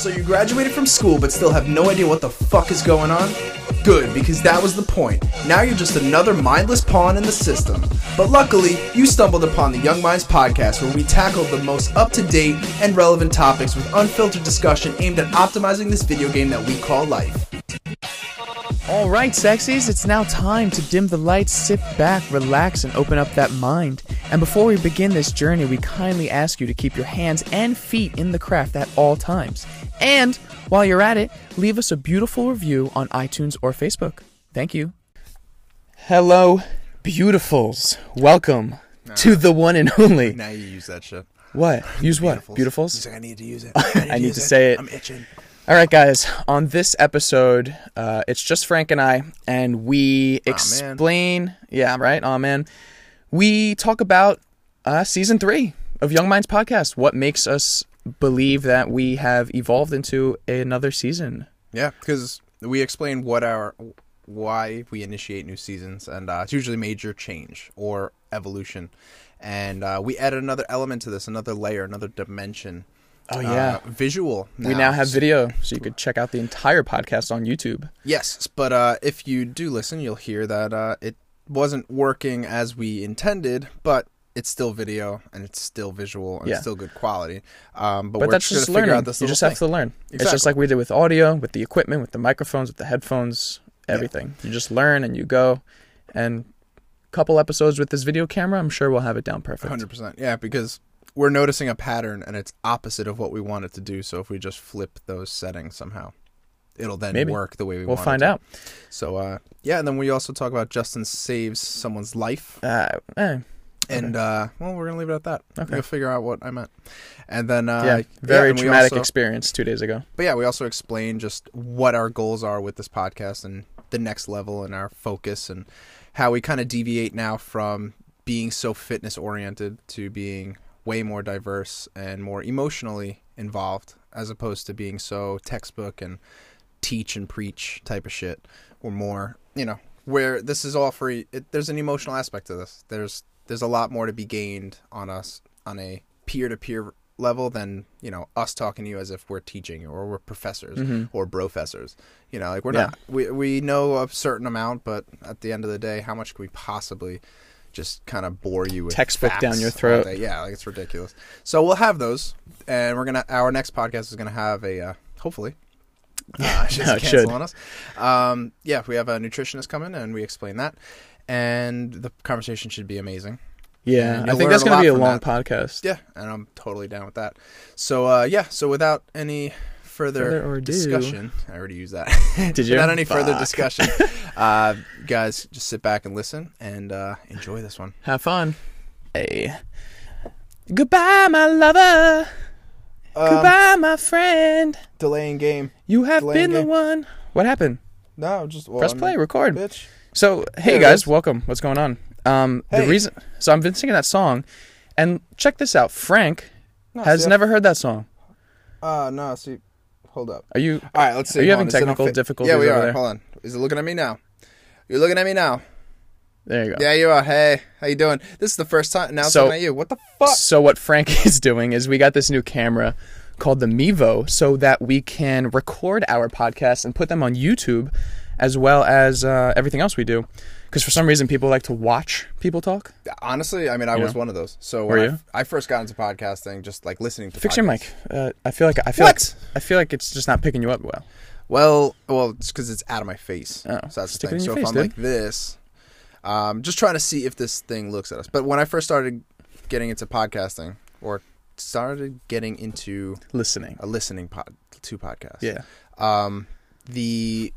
So you graduated from school but still have no idea what the fuck is going on? Good, because that was the point. Now you're just another mindless pawn in the system. But luckily, you stumbled upon the Young Minds podcast where we tackle the most up to date and relevant topics with unfiltered discussion aimed at optimizing this video game that we call life. All right, sexies, it's now time to dim the lights, sit back, relax, and open up that mind. And before we begin this journey, we kindly ask you to keep your hands and feet in the craft at all times. And while you're at it, leave us a beautiful review on iTunes or Facebook. Thank you. Hello, beautifuls. Welcome to the one and only. Now you use that shit. What? Use what? Beautifuls. Beautifuls? He's like, I need to use it. I need to say it. I'm itching. All right, guys. On this episode, uh, it's just Frank and I, and we man. explain. Yeah, right. Oh man, we talk about uh, season three of Young Minds podcast. What makes us believe that we have evolved into another season? Yeah, because we explain what our why we initiate new seasons, and uh, it's usually major change or evolution, and uh, we add another element to this, another layer, another dimension. Oh uh, yeah. visual. we now have video, so you could check out the entire podcast on YouTube. Yes, but uh, if you do listen, you'll hear that uh, it wasn't working as we intended, but it's still video and it's still visual and Yeah. it's still good quality. Um, but, But we're that's just just learning. out this You just have thing. to learn. It's just like we did with audio, with the equipment, with the microphones, with the headphones, everything. You just learn and you go. And a couple episodes with this video camera, I'm sure we'll have it down perfect. Hundred percent, yeah, because we're noticing a pattern and it's opposite of what we want it to do. So if we just flip those settings somehow, it'll then Maybe. work the way we want. We'll want. find it to. out. So uh, yeah, and then we also talk about Justin saves someone's life, Uh, eh, and uh, well, we're gonna leave it at that. Okay. You'll figure out what I meant, and then uh, yeah, very we traumatic also- experience two days ago. But yeah, we also explain just what our goals are with this podcast and the next level and our focus and how we kind of deviate now from being so fitness oriented to being way more diverse and more emotionally involved as opposed to being so textbook and teach and preach type of shit or more, you know, where this is all free. It, there's an emotional aspect to this. There's there's a lot more to be gained on us on a peer to peer level than you know us talking to you as if we're teaching or we're professors Mhm. or professors. You know, like we're Yeah. not. We we know a certain amount, but at the end of the day, how much can we possibly just kind of bore you with Textbook down your throat. Yeah, like it's ridiculous. So we'll have those, and we're gonna. Our next podcast is gonna have a uh, hopefully. Uh, should No, it cancel should. on us. Um, yeah, we have a nutritionist coming, and we explain that, and the conversation should be amazing. Yeah, I think that's going to be a long that. podcast. Yeah, and I'm totally down with that. So uh, yeah, so without any further, Further discussion, I already used that. Did you? without any further discussion, uh, guys, just sit back and listen and uh, enjoy this one. Have fun. Hey. Goodbye, my lover. Um, Goodbye, my friend. Delaying game. You have delaying been the one. What happened? No, just well, Press I mean, play, record. bitch. So, hey There guys, welcome. What's going on? Um, Hey. the reason. So I've been singing that song, and check this out. Frank No, has see, never heard that song. Uh, no, see, hold up. Are you? All right, let's see. Are you Hold having on, is it on technical difficulties Yeah, we are. there? Hold on. Is it looking at me now? You're looking at me now. There you go. Yeah, you are. Hey, how you doing? This is the first time. Now it's So- at you. What the fuck? So what Frank is doing is we got this new camera called the Mevo so that we can record our podcasts and put them on YouTube as well as uh, everything else we do. Because for some reason people like to watch people talk. Honestly, I mean, I You was know? one of those. So Were when I, you? f- I first got into podcasting, just like listening to. Fix your mic. Uh, I feel like I feel What? like I feel like it's just not picking you up well. Well, well, it's because it's out of my face. Oh, so that's the thing. in So if face, I'm dude. like this, um, just trying to see if this thing looks at us. But when I first started getting into podcasting, or started getting into Listening. a listening pod to podcasts, Yeah. um, the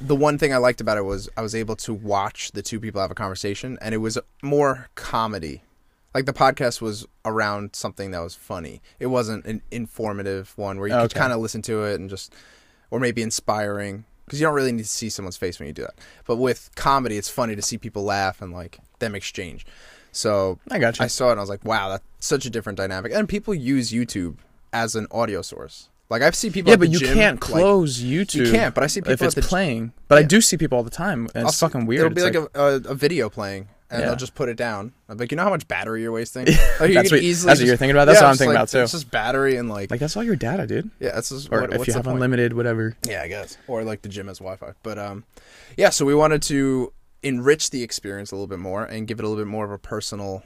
the one thing I liked about it was I was able to watch the two people have a conversation, and it was more comedy. Like the podcast was around something that was funny. It wasn't an informative one where you could Okay. kind of listen to it and just, or maybe inspiring, because you don't really need to see someone's face when you do that. But with comedy, it's funny to see people laugh and like them exchange. So I got you. I saw it and I was like, wow, that's such a different dynamic. And people use YouTube as an audio source. Like I've seen people. yeah, but you gym, can't like- close YouTube. you can't, but I see people if it's playing. But I do see people all the time. And it's Also, fucking weird. It'll be It's like, a, a, a video playing and Yeah. they'll just put it down. I'm like, you know how much battery you're wasting? Like, you That's what- that's what you're thinking about? That's Yeah, what I'm thinking like- about, too. It's just battery and like, Like that's all your data, dude. yeah, that's just Or what, if what's you have point? unlimited, whatever. Yeah, I guess. Or like the gym has Wi-Fi. But um, yeah. So we wanted to enrich the experience a little bit more and give it a little bit more of a personal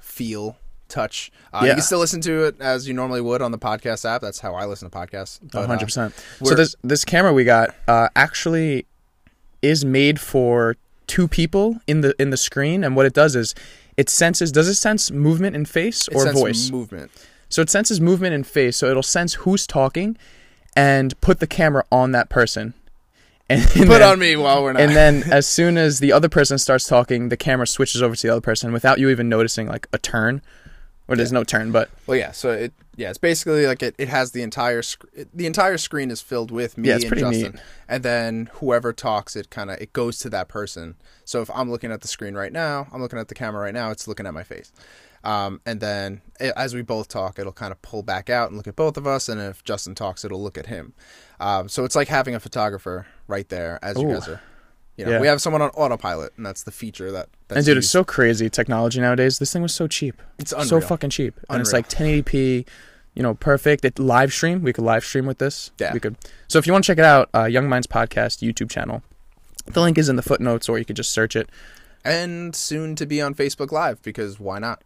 feel, touch. Uh, You can still listen to it as you normally would on the podcast app. That's how I listen to podcasts. Uh, hundred percent. So this this camera we got uh, actually is made for two people in the in the screen, and what it does is it senses. Does it sense movement in face it or senses voice? movement. So it senses movement in face, so it'll sense who's talking, and put the camera on that person. And, and Put then- on me while we're not. And then as soon as the other person starts talking, the camera switches over to the other person without you even noticing like a turn. Or there's no turn, but Well, yeah. So it, yeah, it's basically like it, it has the entire sc- the entire screen is filled with me Yeah, it's and pretty Justin, neat. and then whoever talks, it kind of it goes to that person. So if I'm looking at the screen right now, I'm looking at the camera right now. It's looking at my face, um, and then it, as we both talk, it'll kind of pull back out and look at both of us. And if Justin talks, it'll look at him. Um, so it's like having a photographer right there as you guys are. You know, Yeah. we have someone on autopilot, and that's the feature that. That's and dude, it's so crazy technology nowadays. This thing was so cheap. it's so fucking cheap, and it's like 1080p, you know, perfect. It live stream. We could live stream with this. Yeah. we could. So if you want to check it out, uh, Young Minds Podcast YouTube channel. The link is in the footnotes, or you could just search it. and soon to be on Facebook Live because why not?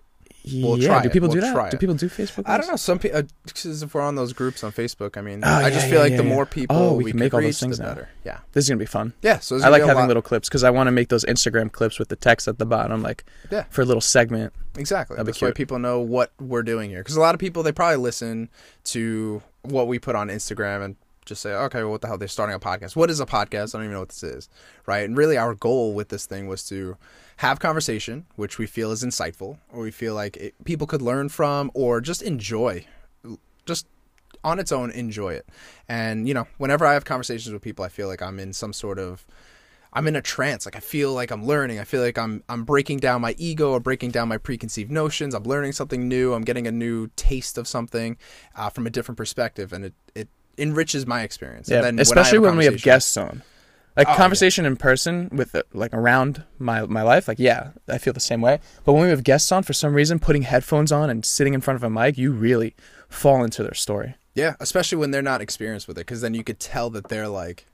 We'll yeah, try do people We'll do that? Do people do Facebook? I don't know. Some people, because uh, if we're on those groups on Facebook, I mean, Oh, I yeah, just yeah, feel like yeah, the yeah. more oh, people Oh, we we can make all those things the now. better. Yeah, This is gonna be fun. yeah. So I like having lot- little clips because I want to make those Instagram clips with the text at the bottom, like Yeah. for a little segment. exactly. That'd That's why people know what we're doing here. Because a lot of people they probably listen to what we put on Instagram and just say, okay, well, what the hell? They're starting a podcast. What is a podcast? I don't even know what this is, right? And really, our goal with this thing was to have conversation, which we feel is insightful, or we feel like it, people could learn from, or just enjoy, just on its own, enjoy it. And you know, whenever I have conversations with people, I feel like I'm in some sort of I'm in a trance. Like I feel like I'm learning. I feel like I'm I'm breaking down my ego or breaking down my preconceived notions. I'm learning something new. I'm getting a new taste of something uh, from a different perspective, and it it enriches my experience. Yeah, especially when we have guests on. Like Oh, yeah. conversation in person with uh, like around my my life, like yeah, I feel the same way. But when we have guests on, for some reason, putting headphones on and sitting in front of a mic, you really fall into their story. Yeah, especially when they're not experienced with it, because then you could tell that they're like,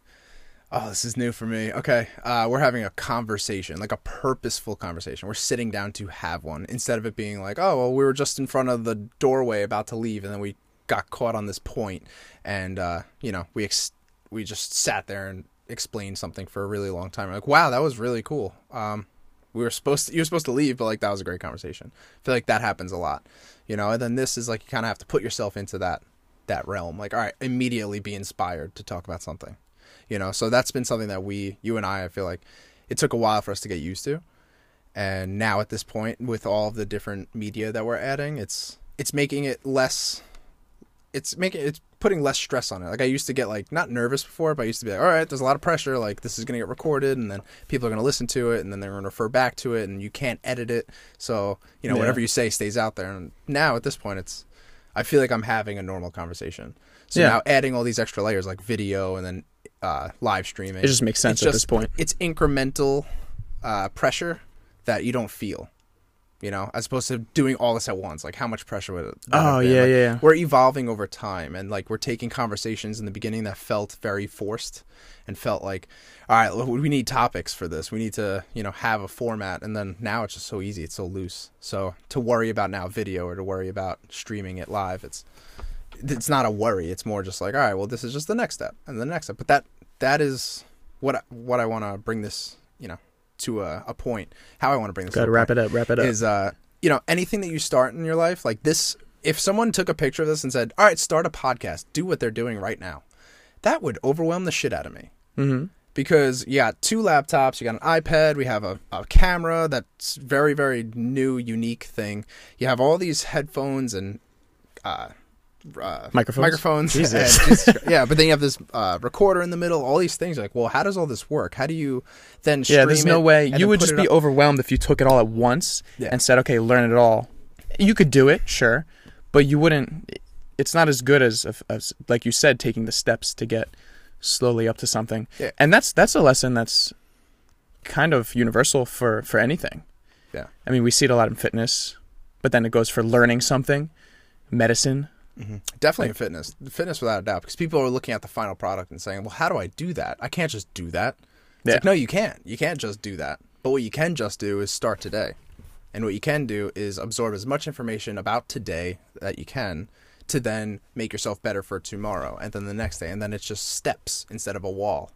"Oh, this is new for me." Okay, uh, we're having a conversation, like a purposeful conversation. We're sitting down to have one instead of it being like, "Oh, well, we were just in front of the doorway about to leave, and then we got caught on this point, and uh, you know, we ex- we just sat there and explained something for a really long time. like, wow, that was really cool. Um, we were supposed to, you were supposed to leave, but like that was a great conversation. I feel like that happens a lot, you know. And then this is like you kind of have to put yourself into that that realm. Like, all right, immediately be inspired to talk about something, you know. So that's been something that we, you and I, I feel like it took a while for us to get used to, and now at this point, with all of the different media that we're adding, it's it's making it less. It's making it's putting less stress on it. Like I used to get like not nervous before, but I used to be like, all right, there's a lot of pressure. Like this is gonna get recorded, and then people are gonna listen to it, and then they're gonna refer back to it, and you can't edit it. So you know Yeah. whatever you say stays out there. And now at this point, it's I feel like I'm having a normal conversation. So Yeah. now adding all these extra layers like video and then uh, live streaming, It just makes sense at this point. It's incremental uh, pressure that you don't feel. You know, as opposed to doing all this at once. Like, how much pressure would it? Oh yeah, Like, yeah, yeah. we're evolving over time and like we're taking conversations in the beginning that felt very forced and felt like all right look, we need topics for this we need to you know have a format and then now it's just so easy it's so loose so to worry about now video or to worry about streaming it live it's it's not a worry it's more just like all right well this is just the next step and the next step but that that is what I, what I want to bring this you know to a, a point how I want to bring this to wrap point it up. Wrap it up. is uh you know anything that you start in your life like this if someone took a picture of this and said all right start a podcast do what they're doing right now that would overwhelm the shit out of me mm-hmm. because you got two laptops you got an ipad we have a, a camera that's very very new unique thing you have all these headphones and uh uh, Microphones? microphones, Jesus. and just- yeah. But then you have this uh, recorder in the middle. All these things, like, well, how does all this work? How do you then? Yeah, there's no way. You would just be up? overwhelmed if you took it all at once Yeah. and said, "Okay, learn it all." You could do it, sure, but you wouldn't. It's not as good as, as like you said, taking the steps to get slowly up to something. Yeah. And that's that's a lesson that's kind of universal for for anything. Yeah. I mean, we see it a lot in fitness, but then it goes for learning something, medicine. Mm-hmm. Definitely in fitness. Fitness without a doubt. Because people are looking at the final product and saying, Well, how do I do that? I can't just do that. It's Yeah. like, no, you can't. You can't just do that. But what you can just do is start today. And what you can do is absorb as much information about today that you can to then make yourself better for tomorrow and then the next day. And then it's just steps instead of a wall.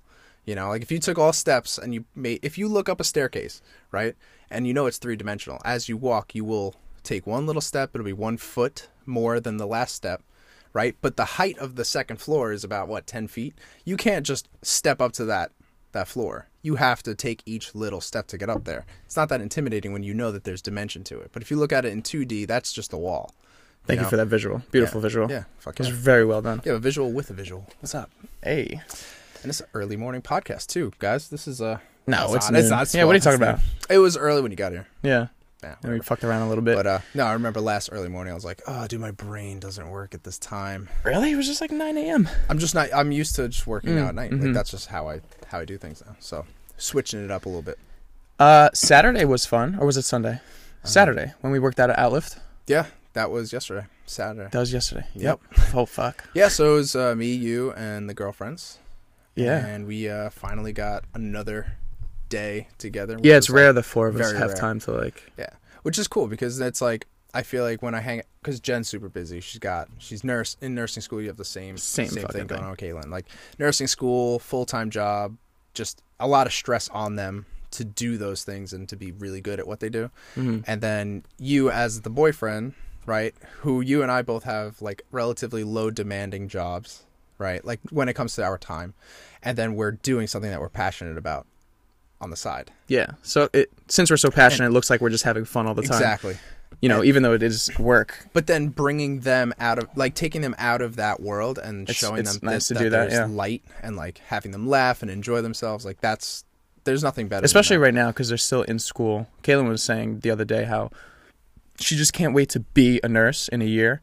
You know, like if you took all steps and you made, if you look up a staircase, right, and you know it's three dimensional, as you walk, you will take one little step, it'll be one foot more than the last step, right? But the height of the second floor is about what, 10 feet? You can't just step up to that that floor. You have to take each little step to get up there. It's not that intimidating when you know that there's dimension to it. But if you look at it in 2D, that's just a wall. Thank you, know? for that visual. Beautiful Yeah. visual. Yeah, fuck It yeah. very well done. Yeah, a visual with a visual. What's up? Hey. And it's an early morning podcast too, guys. This is a No, it's, not- it's not Yeah, what are you talking It's about? It was early when you got here. Yeah. Yeah, And we fucked around a little bit. But uh, no, I remember last early morning. I was like, "Oh, dude, my brain doesn't work at this time." really? It was just like 9 a.m. I'm just not. I'm used to just working Mm, out at night. mhm. Like that's just how I how I do things now. So switching it up a little bit. Uh, Saturday was fun, or was it Sunday? Uh-huh. Saturday when we worked out at Outlift. Yeah, that was yesterday, Saturday. That was yesterday. Yep. Oh fuck. Yeah, so it was uh, me, you, and the girlfriends. Yeah. and we uh, finally got another day together. Yeah, it's was, like, rare the four of us have rare. time to like. Yeah, which is cool because it's like I feel like when I hang because Jen's super busy. She's got she's nurse in nursing school. You have the same Same same thing going on with Caitlin. Like nursing school, full time job, just a lot of stress on them to do those things and to be really good at what they do. Mhm. And then you as the boyfriend, right? Who you and I both have like relatively low demanding jobs, right? Like when it comes to our time, and then we're doing something that we're passionate about on the side. Yeah. So it since we're so passionate, it looks like we're just having fun all the time. Exactly. You know, And- even though it is work. but then bringing them out of like taking them out of that world and It's- showing it's them nice that, to do that, there's yeah. light and like having them laugh and enjoy themselves like that's there's nothing better especially right now because they're still in school. Caitlin was saying the other day how she just can't wait to be a nurse in a year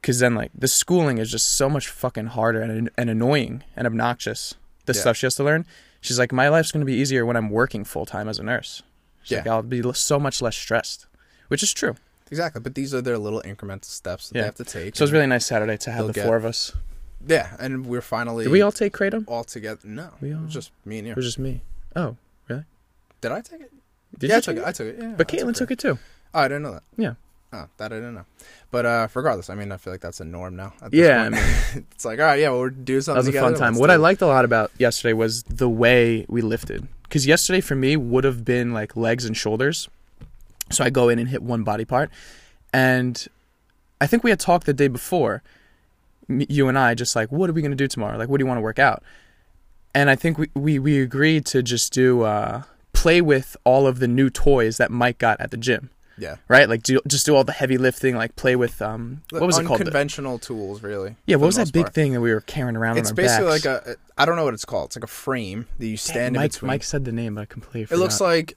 because then like the schooling is just so much fucking harder and, and annoying and obnoxious. The Yeah. stuff she has to learn. She's like, my life's gonna be easier when I'm working full time as a nurse. She's like, Yeah. I'll be so much less stressed, which is true. exactly but these are their little incremental steps that Yeah. they have to take So it was really nice Saturday to have the get- four of us. yeah and we're finally Did we all take kratom? all together no We it all- was just me and you It was just me. Oh, really? did I take it did yeah you I took take it I took it yeah But Caitlin took it too. oh I didn't know that Yeah. Oh that I didn't know but uh regardless I mean I feel like that's a norm now at this Yeah, I point. it's like all right yeah well we're doing That something was a together, fun time. let's What I liked a lot about yesterday was the way we lifted. Because yesterday for me would have been like legs and shoulders. So I go in and hit one body part. And I think we had talked the day before, you and I, just like, what are we going to do tomorrow? Like, what do you want to work out? And I think we, we, we agreed to just do, uh, play with all of the new toys that Mike got at the gym, yeah right? Like, do, just do all the heavy lifting, like play with, um, what was it called? Unconventional tools really yeah, what was that big part. thing that we were carrying around It's on our basically backs? like a I don't know what it's called. It's like a frame that you stand in Mike, between. Mike said the name, but I completely forgot. it looks like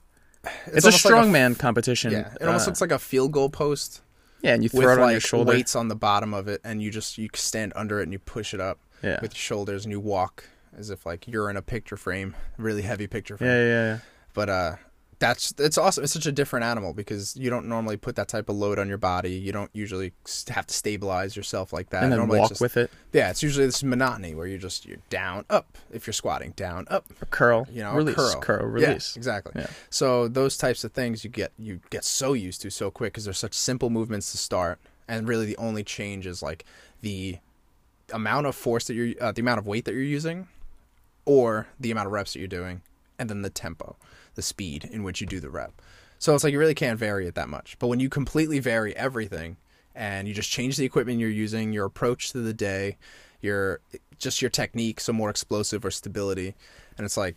it's, a almost like f- strongman competition. yeah, it almost uh, looks like a field goal post yeah, and you throw it on like your shoulder. weights on the bottom of it, and you just you stand under it and you push it up yeah. with your shoulders, and you walk as if like you're in a picture frame, really heavy picture frame. yeah, yeah, yeah. But uh, that's it's awesome. It's such a different animal because you don't normally put that type of load on your body. You don't usually have to stabilize yourself like that. and then normally walk just, with it, Yeah, it's usually this monotony where you're just you're down up if you're squatting, down up or curl, you know, release, curl. curl, Yeah, release. exactly. Yeah. So those types of things you get you get so used to so quick because they're such simple movements to start, and really the only change is like the amount of force that you're, uh, the amount of weight that you're using, or the amount of reps that you're doing, and then the tempo, the speed in which you do the rep. So it's like you really can't vary it that much. But when you completely vary everything, and you just change the equipment you're using, your approach to the day, your just your technique, so more explosive or stability, and it's like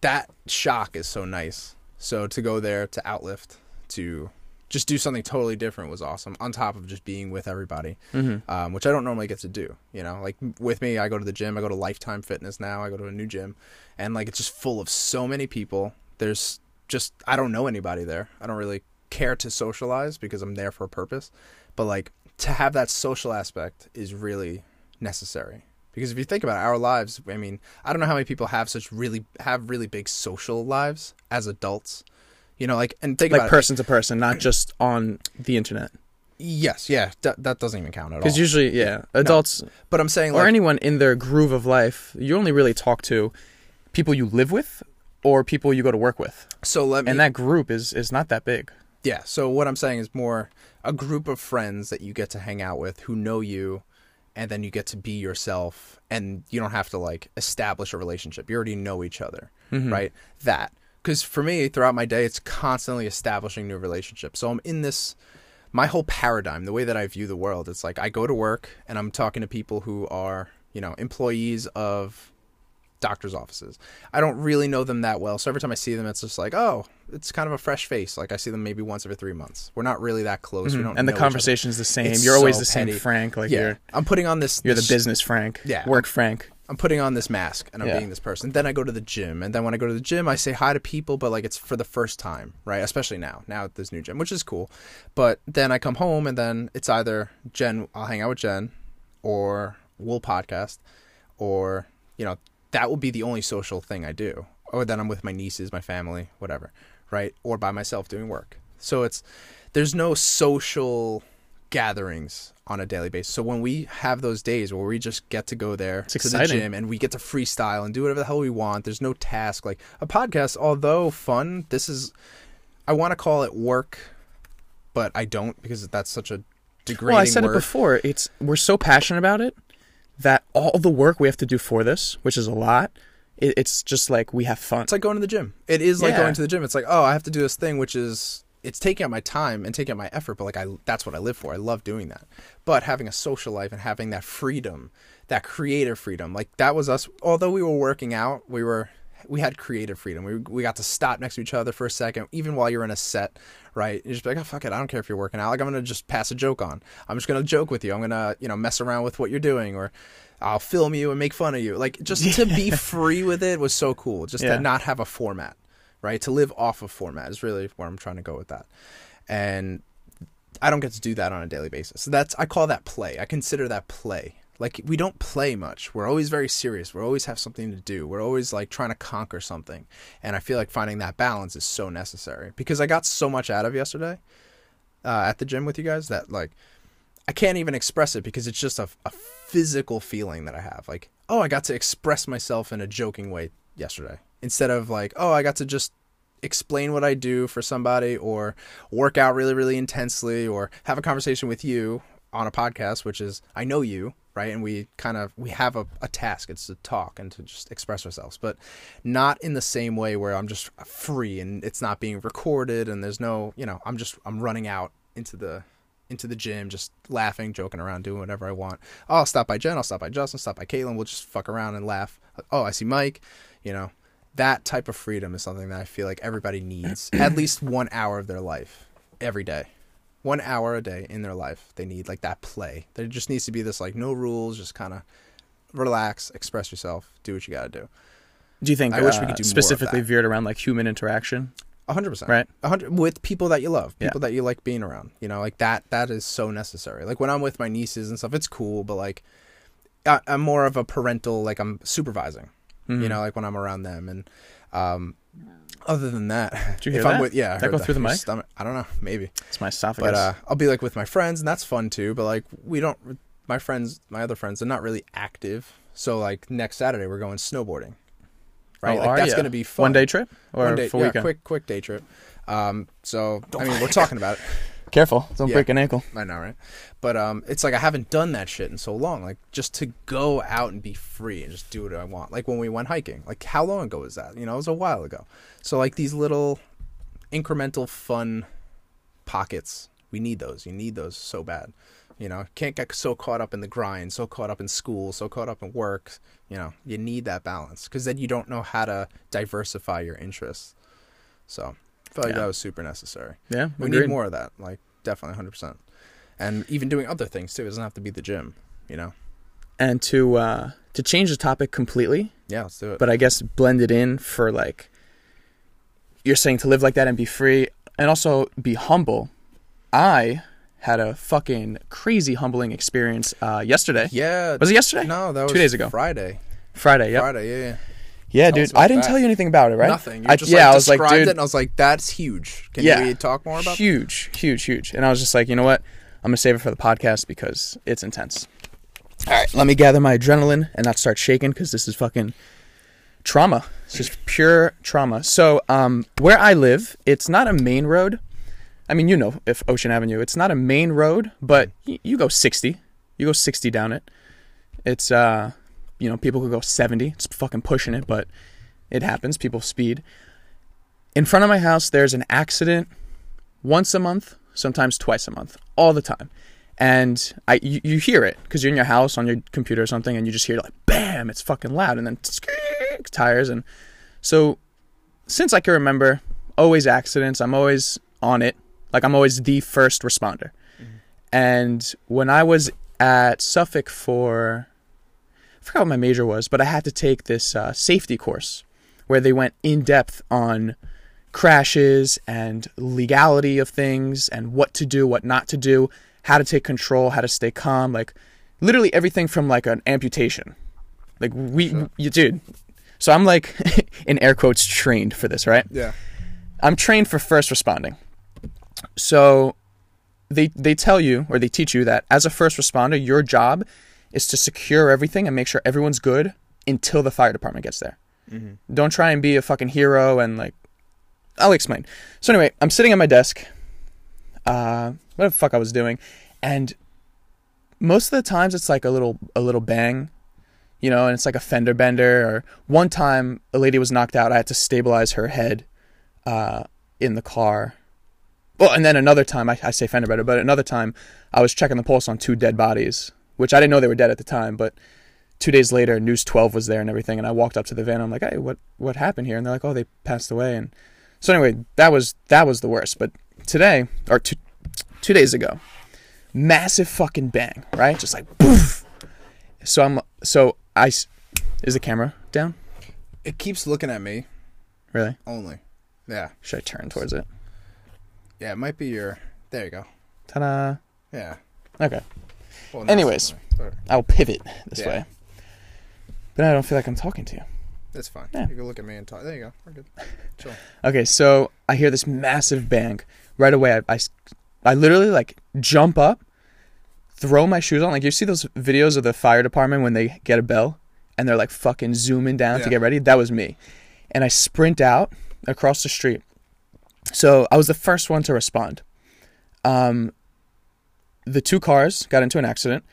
that shock is so nice. So to go there to outlift to just do something totally different was awesome. On top of just being with everybody, Mm-hmm. um, which I don't normally get to do. You know, like with me, I go to the gym. I go to Lifetime Fitness now. I go to a new gym, and like it's just full of so many people. There's just I don't know anybody there. I don't really care to socialize because I'm there for a purpose. But like to have that social aspect is really necessary. Because if you think about it, our lives, I mean, I don't know how many people have such really have really big social lives as adults. You know, like and think like about it. person to person, not just on the internet. Yes, yeah, that, that doesn't even count at all. Because usually, yeah, adults but I'm saying or like anyone in their groove of life, you only really talk to people you live with or people you go to work with, so let me and that group is is not that big. Yeah. So what I'm saying is more a group of friends that you get to hang out with who know you and then you get to be yourself and you don't have to like establish a relationship. You already know each other, mm-hmm. right? That. Cuz for me throughout my day it's constantly establishing new relationships. So I'm in this my whole paradigm, the way that I view the world, it's like I go to work and I'm talking to people who are, you know, employees of doctors' offices. I don't really know them that well. So every time I see them, it's just like, oh, it's kind of a fresh face. Like I see them maybe once every three months. We're not really that close. We don't Mm-hmm. And the other. conversation's the same. It's you're always so the same. Frank. Like Yeah, you're I'm putting on this. you're the business Frank. Yeah. Work Frank. I'm putting on this mask and I'm Yeah. being this person. Then I go to the gym, and then when I go to the gym, I say hi to people, but like it's for the first time, right? Especially now, now at this new gym, which is cool. But then I come home, and then it's either Jen, I'll hang out with Jen, or we'll podcast, or you know that will be the only social thing I do. Or then I'm with my nieces, my family, whatever, right? Or by myself doing work. So it's there's no social gatherings on a daily basis. So when we have those days where we just get to go there to exciting. the gym and we get to freestyle and do whatever the hell we want, there's no task. Like a podcast, although fun, this is I want to call it work, but I don't because that's such a degrading Well, I said word. it before. It's we're so passionate about it that all the work we have to do for this, which is a lot, it, it's just like we have fun. It's like going to the gym. It is like Yeah. going to the gym. It's like, oh, I have to do this thing, which is it's taking up my time and taking up my effort, but like I that's what I live for. I love doing that. But having a social life and having that freedom, that creative freedom, like that was us. Although we were working out, we were we had creative freedom. We we got to stop next to each other for a second, even while you're in a set, right? You just be like, oh fuck it, I don't care if you're working out. Like I'm gonna just pass a joke on. I'm just gonna joke with you. I'm gonna you know mess around with what you're doing or. I'll film you and make fun of you. Like just to be free with it was so cool. Just Yeah. to not have a format, right? To live off of format is really where I'm trying to go with that. And I don't get to do that on a daily basis. So that's I call that play. I consider that play. Like we don't play much. We're always very serious. We always have something to do. We're always like trying to conquer something. And I feel like finding that balance is so necessary because I got so much out of yesterday uh, at the gym with you guys that like I can't even express it because it's just a, a physical feeling that I have. Like, oh, I got to express myself in a joking way yesterday instead of like, oh, I got to just explain what I do for somebody or work out really, really intensely or have a conversation with you on a podcast, which is, I know you, right? And we kind of, we have a, a task. It's to talk and to just express ourselves, but not in the same way where I'm just free and it's not being recorded and there's no, you know, I'm just, I'm running out into the, into the gym, just laughing, joking around, doing whatever I want. Oh, I'll stop by Jen, I'll stop by Justin, stop by Caitlin. We'll just fuck around and laugh. Oh, I see Mike. You know, that type of freedom is something that I feel like everybody needs at least one hour of their life every day. One hour a day in their life, they need like that play. There just needs to be this like no rules, just kind of relax, express yourself, do what you got to do. do you think I wish we uh, could do specifically veered around like human interaction? A hundred percent. Right. A hundred with people that you love, Yeah. people that you like being around. You know, like that. That is so necessary. Like when I'm with my nieces and stuff, it's cool. But like, I, I'm more of a parental. Like I'm supervising. Mm-hmm. You know, like when I'm around them. And um, other than that, Did you hear if I'm with yeah, I That heard go through the Your mic? Stomach, I don't know, maybe. It's my esophagus. But uh, I'll be like with my friends, and that's fun too. But like we don't. My friends, my other friends, they're not really active. So like next Saturday, we're going snowboarding. Right, Oh, like are that's ya? gonna be fun. One day trip or One day, full yeah, weekend? quick, quick day trip. Um, so I mean, we're talking about it. Careful, don't Yeah. break an ankle. I know, right? But um, it's like I haven't done that shit in so long. Like just to go out and be free and just do what I want. Like when we went hiking. Like how long ago was that? You know, it was a while ago. So like these little incremental fun pockets. We need those. You need those so bad. You know, can't get so caught up in the grind, so caught up in school, so caught up in work. You know, you need that balance because then you don't know how to diversify your interests. So I feel like Yeah. that was super necessary. Yeah, We agreed. need more of that, like definitely hundred percent. And even doing other things too. It doesn't have to be the gym, you know. And to uh, to change the topic completely, Yeah, let's do it. but I guess blend it in for like you're saying to live like that and be free and also be humble. I had a fucking crazy humbling experience uh, yesterday. yeah, Was it yesterday? no, that was Two days ago. Friday. Friday, yep. Friday, yeah, yeah. Yeah, dude. I didn't that. tell you anything about it, right? Nothing. I, just yeah, like I was like, dude, it, and I was like, "That's huge." Can Yeah. we talk more about? that? huge, huge, huge. And I was just like, you know what? I'm gonna save it for the podcast because it's intense. All right, let me gather my adrenaline and not start shaking because this is fucking trauma. It's just pure trauma. So, um, where I live, it's not a main road. I mean, you know, if Ocean Avenue, it's not a main road, but y- you go 60. You go 60 down it. It's uh, you know, people could go 70. It's fucking pushing it, but it happens. People speed. In front of my house, there's an accident once a month, sometimes twice a month, all the time. And I, you, you hear it because you're in your house on your computer or something, and you just hear like bam, it's fucking loud, and then tires, and so since I can remember, always accidents. I'm always on it, like I'm always the first responder. Mm-hmm. And when I was at Suffolk for, I forgot what my major was, but I had to take this uh, safety course where they went in depth on crashes and legality of things and what to do, what not to do, how to take control, how to stay calm, like literally everything from like an amputation. Like we, you dude. So I'm like in air quotes trained for this, right? Yeah. I'm trained for first responding. So they they tell you or they teach you that as a first responder, your job is to secure everything and make sure everyone's good until the fire department gets there. Don't try and be a fucking hero and like I'll explain. So anyway, I'm sitting at my desk. Uh what the fuck I was doing and most of the times it's like a little a little bang you know, and it's like a fender bender. Or one time, a lady was knocked out. I had to stabilize her head uh, in the car. Well, and then another time, I, I say fender bender, but another time, I was checking the pulse on two dead bodies, which I didn't know they were dead at the time. But two days later, News 12 was there and everything, and I walked up to the van. I'm like, "Hey, what what happened here?" And they're like, "Oh, they passed away." And so anyway, that was that was the worst. But today, or two two days ago, massive fucking bang, right? Just like poof. So I'm so I is the camera down? It keeps looking at me Really? only. Yeah. Should I turn towards it? Yeah. It might be your. There you go. Ta-da! Yeah. Okay, Well, Anyways. but I'll pivot this Yeah. way. But I don't feel like I'm talking to you. That's fine. Yeah. You can look at me and talk. There you go. We're good. Chill. Okay, so I hear this massive bang right away. I, I literally like jump up, throw my shoes on. Like you see those videos of the fire department when they get a bell and they're like fucking zooming down to get ready. That was me, and I sprint out across the street. So I was the first one to respond. Um, the two cars got into an accident.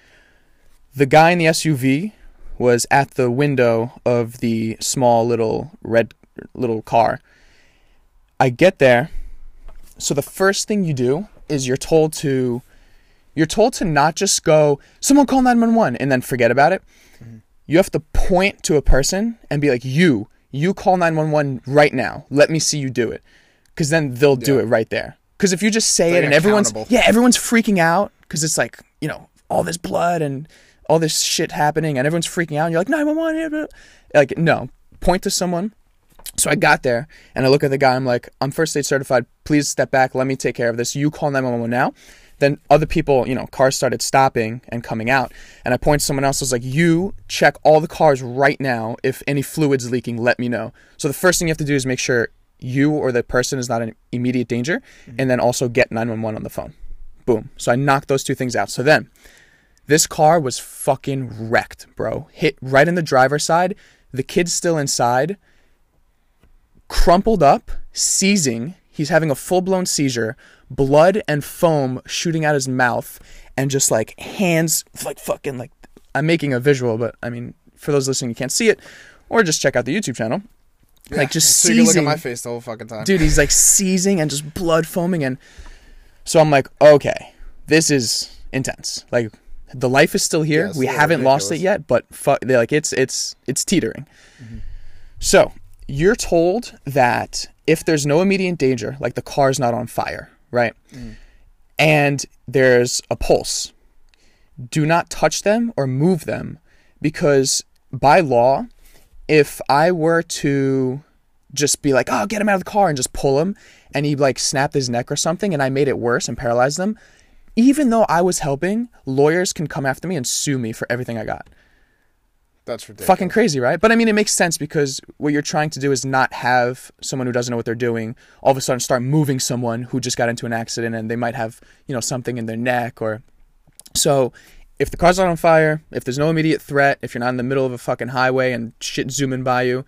The guy in the SUV was at the window of the small little red little car. I get there. So the first thing you do is you're told to you're told to not just go someone call 911 and then forget about it. Mm-hmm. You have to point to a person and be like you you call 911 right now. Let me see you do it. Cuz then they'll do it right there. Cuz if you just say it and everyone's yeah, everyone's freaking out cuz it's like, you know, all this blood and all this shit happening and everyone's freaking out and you're like 911 yeah, like no, point to someone so I got there and I look at the guy. I'm like, I'm first aid certified. Please step back. Let me take care of this. You call 911 now. Then other people, you know, cars started stopping and coming out. And I point to someone else. I was like, you check all the cars right now. If any fluids leaking, let me know. So the first thing you have to do is make sure you or the person is not in immediate danger. And mm-hmm. then also get 911 on the phone. Boom. So I knocked those two things out. So then this car was fucking wrecked, bro. Hit right in the driver's side. The kid's still inside crumpled up, seizing. He's having a full blown seizure, blood and foam shooting out his mouth, and just like hands, like fucking like. I'm making a visual, but I mean, for those listening, you can't see it, or just check out the YouTube channel. Like just so you can look at seizing, my face the whole fucking time. dude. He's like seizing and just blood foaming, and so I'm like, okay, this is intense. Like the life is still here. Yeah, we haven't lost it yet, but fuck, they're like it's it's it's teetering. Mm-hmm. So you're told that if there's no immediate danger, like the car's not on fire, right? Mm. And there's a pulse, do not touch them or move them because by law, if I were to just be like, oh, get him out of the car and just pull him and he like snapped his neck or something and I made it worse and paralyzed them, even though I was helping, lawyers can come after me and sue me for everything I got. That's ridiculous. Fucking crazy, right? But I mean, it makes sense because what you're trying to do is not have someone who doesn't know what they're doing all of a sudden start moving someone who just got into an accident and they might have, you know, something in their neck or. So, if the car's not on fire, if there's no immediate threat, if you're not in the middle of a fucking highway and shit zooming by you,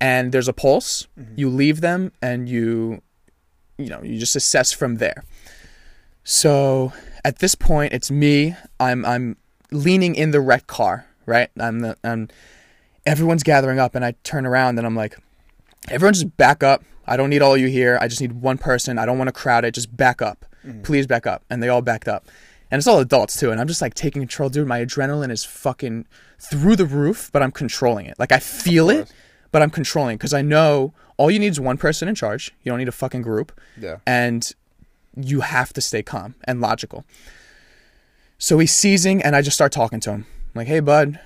and there's a pulse, mm-hmm. you leave them and you, you know, you just assess from there. So at this point, it's me. I'm I'm leaning in the wrecked car, right? I'm the I'm everyone's gathering up, and I turn around and I'm like, everyone just back up. I don't need all you here. I just need one person. I don't want to crowd it. Just back up, mm-hmm. please back up. And they all backed up, and it's all adults too. And I'm just like taking control, dude. My adrenaline is fucking through the roof, but I'm controlling it. Like I feel it, but I'm controlling because I know all you need is one person in charge. You don't need a fucking group Yeah. and you have to stay calm and logical. So he's seizing, and I just start talking to him. I'm like, hey, bud,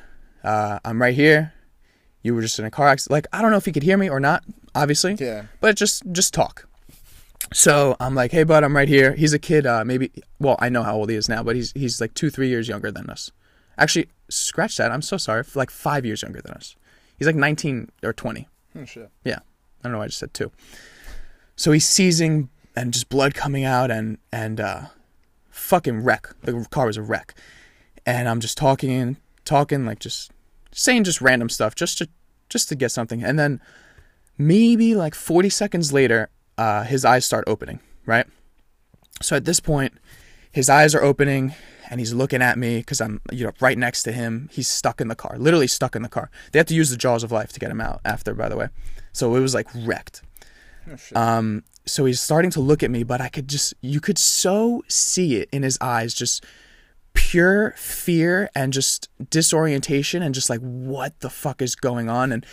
uh, I'm right here. You were just in a car accident. Like, I don't know if he could hear me or not, obviously, Yeah. but just just talk. So I'm like, hey, bud, I'm right here. He's a kid, uh, maybe. Well, I know how old he is now, but he's he's like two, three years younger than us. Actually, scratch that. I'm so sorry. Like five years younger than us. He's like 19 or 20. Oh, shit. Yeah. I don't know why I just said two. So he's seizing and just blood coming out and and uh fucking wreck. The car was a wreck. And I'm just talking and talking like just saying just random stuff just to just to get something. And then maybe like 40 seconds later, uh his eyes start opening, right? So at this point, his eyes are opening and he's looking at me because I'm, you know, right next to him. He's stuck in the car, literally stuck in the car. They have to use the jaws of life to get him out after, by the way. So it was like wrecked. Oh. Um, so he's starting to look at me, but I could just, you could so see it in his eyes, just pure fear and just disorientation and just like, what the fuck is going on? And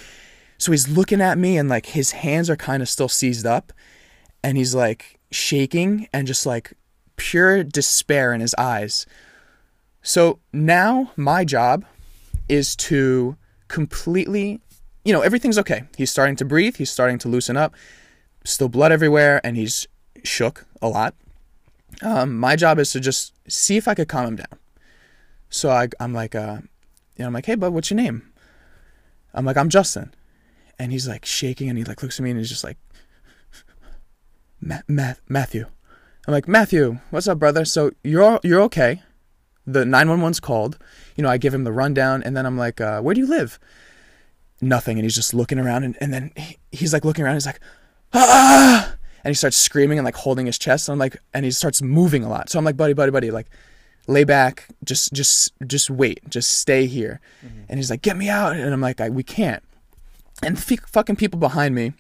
so he's looking at me and like his hands are kind of still seized up and he's like shaking and just like pure despair in his eyes. So now my job is to completely, you know, everything's okay. He's starting to breathe, he's starting to loosen up, still blood everywhere, and he's shook a lot. Um, my job is to just see if I could calm him down. So I, I'm like, uh, you know, I'm like, hey, bud, what's your name? I'm like, I'm Justin. And he's like shaking and he like looks at me and he's just like, Ma- Ma- Matthew. I'm like, Matthew, what's up, brother? So you're you're okay. The 911's called. You know, I give him the rundown, and then I'm like, uh, where do you live? Nothing. And he's just looking around, and, and then he, he's like looking around. He's like, ah! And he starts screaming and like holding his chest. And I'm like, and he starts moving a lot. So I'm like, buddy, buddy, buddy, like, lay back. Just, just, just wait. Just stay here. And he's like, get me out. And I'm like, I, we can't. And f- fucking people behind me,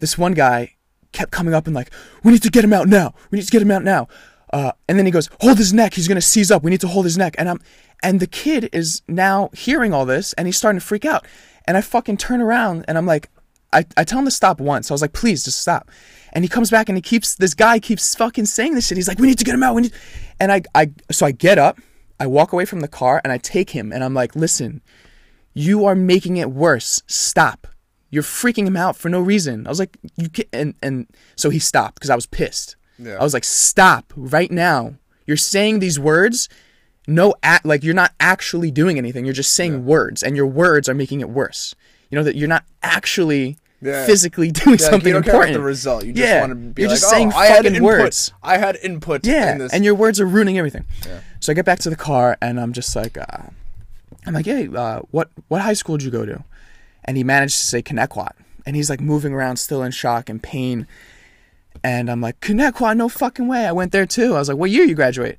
this one guy kept coming up and like, we need to get him out now. We need to get him out now. Uh, and then he goes, hold his neck. He's gonna seize up. We need to hold his neck. And I'm, and the kid is now hearing all this and he's starting to freak out. And I fucking turn around and I'm like, I, I tell him to stop once. I was like, please just stop. And he comes back and he keeps, this guy keeps fucking saying this shit. He's like, we need to get him out. We need, and I, I, so I get up, I walk away from the car and I take him and I'm like, listen, you are making it worse. Stop. You're freaking him out for no reason. I was like, you can and and so he stopped because I was pissed. Yeah. I was like, stop right now. You're saying these words, no act like you're not actually doing anything. You're just saying words, and your words are making it worse. You know that you're not actually Yeah. physically doing Yeah, something you don't care important. the result. You just Yeah. want to be You're like, just saying oh, I had fucking input. words. I had input. Yeah, in this. and your words are ruining everything. Yeah. So I get back to the car and I'm just like, uh, I'm like, hey, uh, what what high school did you go to? And he managed to say Connetquot, and he's like moving around, still in shock and pain. And I'm like, Connetquot, no fucking way. I went there too. I was like, what year you graduate?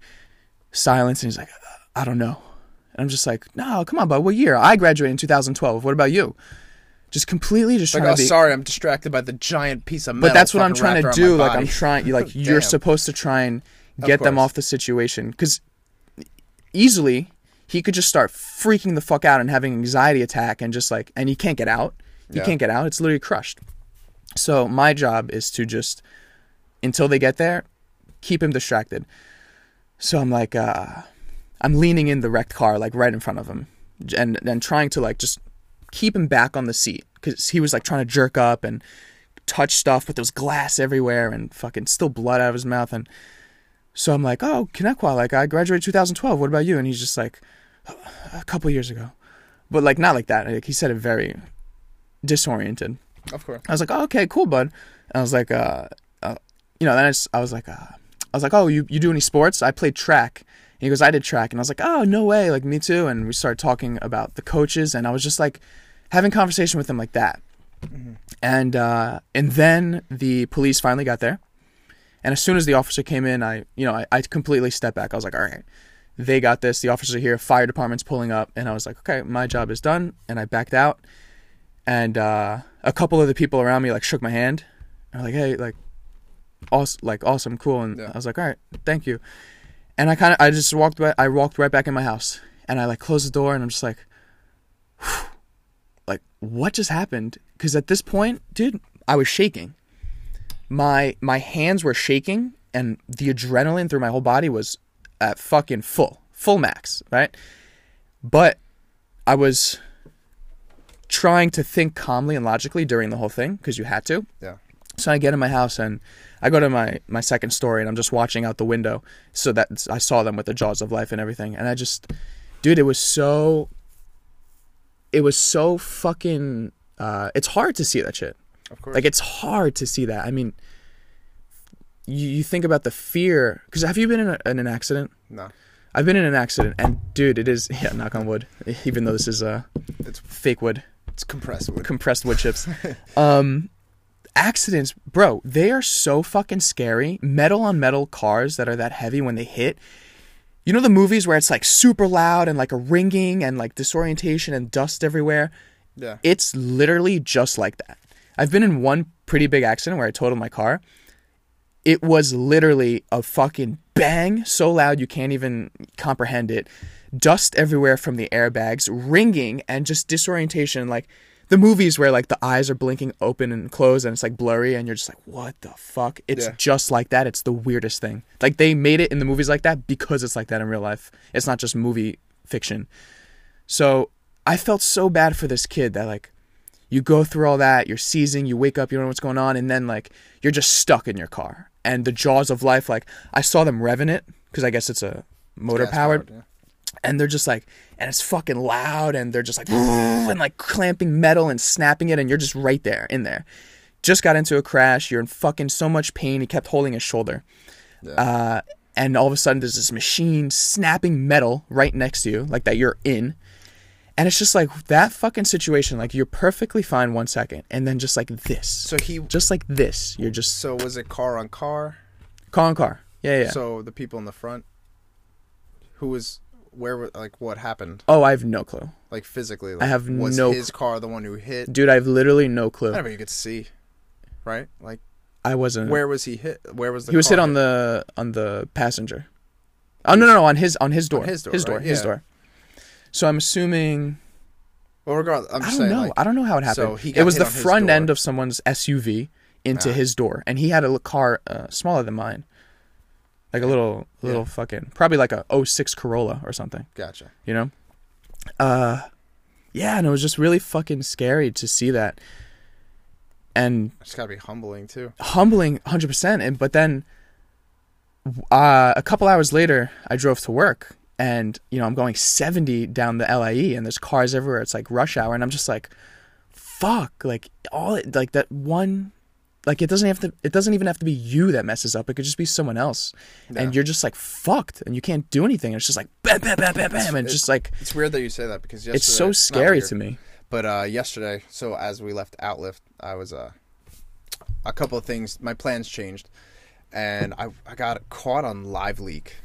Silence, and he's like, I don't know. And I'm just like, no, come on, bud. What year? I graduated in 2012. What about you? Just completely just like, trying oh, to be. sorry, I'm distracted by the giant piece of metal. But that's what I'm trying to do. Like I'm trying. Like you're supposed to try and get them off the situation because easily he could just start freaking the fuck out and having anxiety attack and just like and he can't get out. He Yeah. can't get out. It's literally crushed. So my job is to just until they get there, keep him distracted. So I'm like, uh, I'm leaning in the wrecked car, like right in front of him, and and trying to like just keep him back on the seat because he was like trying to jerk up and touch stuff, but there was glass everywhere and fucking still blood out of his mouth. And so I'm like, oh, Connetquot, like I graduated 2012. What about you? And he's just like, a couple years ago. but like not like that. Like he said it very disoriented. Of course. I was like, oh, okay, cool, bud. And I was like, uh, uh you know, then I, just, I was like, uh, I was like, oh, you, you do any sports? I played track. And he goes, I did track. And I was like, oh, no way. Like, me too. And we started talking about the coaches. And I was just like having conversation with him like that. And, uh, and then the police finally got there. And as soon as the officer came in, I, you know, I, I completely stepped back. I was like, all right, they got this. The officers are here. Fire department's pulling up. And I was like, okay, my job is done. And I backed out. And, uh, a couple of the people around me like shook my hand. They're like, hey, like, awesome, like awesome, cool. And Yeah. I was like, all right, thank you. And I kind of, I just walked, back, I walked right back in my house, and I like closed the door, and I'm just like, like, what just happened? Because at this point, dude, I was shaking. My my hands were shaking, and the adrenaline through my whole body was at fucking full, full max, right? But I was trying to think calmly and logically during the whole thing because you had to. Yeah. So I get in my house and I go to my my second story and I'm just watching out the window so that I saw them with the jaws of life and everything and I just dude it was so it was so fucking uh it's hard to see that shit. Of course. Like it's hard to see that. I mean you, you think about the fear cuz have you been in, a, in an accident? no. I've been in an accident and dude it is yeah knock on wood even though this is uh It's fake wood it's compressed wood. compressed wood chips. um, accidents, bro, they are so fucking scary. Metal on metal cars that are that heavy when they hit. You know the movies where it's like super loud and like a ringing and like disorientation and dust everywhere? yeah. It's literally just like that. I've been in one pretty big accident where I totaled my car. It was literally a fucking bang so loud you can't even comprehend it. Dust everywhere from the airbags, ringing and just disorientation like the movies where like the eyes are blinking open and closed and it's like blurry and you're just like what the fuck? It's Yeah. just like that. It's the weirdest thing. Like they made it in the movies like that because it's like that in real life. It's not just movie fiction. So I felt so bad for this kid that like you go through all that, you're seizing, you wake up, you don't know what's going on, and then like you're just stuck in your car. And the jaws of life, like I saw them revving it because I guess it's a motor powered, Gas-powered, and they're just like, and it's fucking loud, and they're just like, and like clamping metal and snapping it, and you're just right there in there. Just got into a crash, you're in fucking so much pain. He kept holding his shoulder. Yeah. Uh, and all of a sudden, there's this machine snapping metal right next to you, like that you're in. And it's just like that fucking situation. Like you're perfectly fine one second, and then just like this, So he. just like this, you're just So was it car on car? car on car. Yeah, yeah. So the people in the front. Who was where? Like what happened? oh, I have no clue, Like physically. Like, have was no his car the one who hit? dude. I have literally no clue. I mean, you could see, right? Like I wasn't. where was he hit? Where was the? he was hit on the on the passenger. Oh no, no, no, on his on his door. his door, His door. right? His Yeah. door. So I'm assuming. Well, regardless, I'm I don't saying. know. Like, I don't know how it happened. so he it was the front end of someone's SUV into Ah. his door, and he had a car uh, smaller than mine, like a little little Yeah. fucking probably like a 06 Corolla or something. gotcha. You know. Uh, yeah, and it was just really fucking scary to see that, and It's got to be humbling too. humbling 100% and but then uh, a couple hours later i drove to work and you know i'm going 70 down the lie and there's cars everywhere it's like rush hour and i'm just like fuck like all it, like that one like it doesn't have to it doesn't even have to be you that messes up it could just be someone else Yeah. and you're just like fucked and you can't do anything it's just like bam bam bam bam bam and It's- just like It's weird that you say that because yesterday, it's so scary to me But uh, yesterday, so as we left Outlift, I was uh, a couple of things. My plans changed, and I I got caught on Live Leak.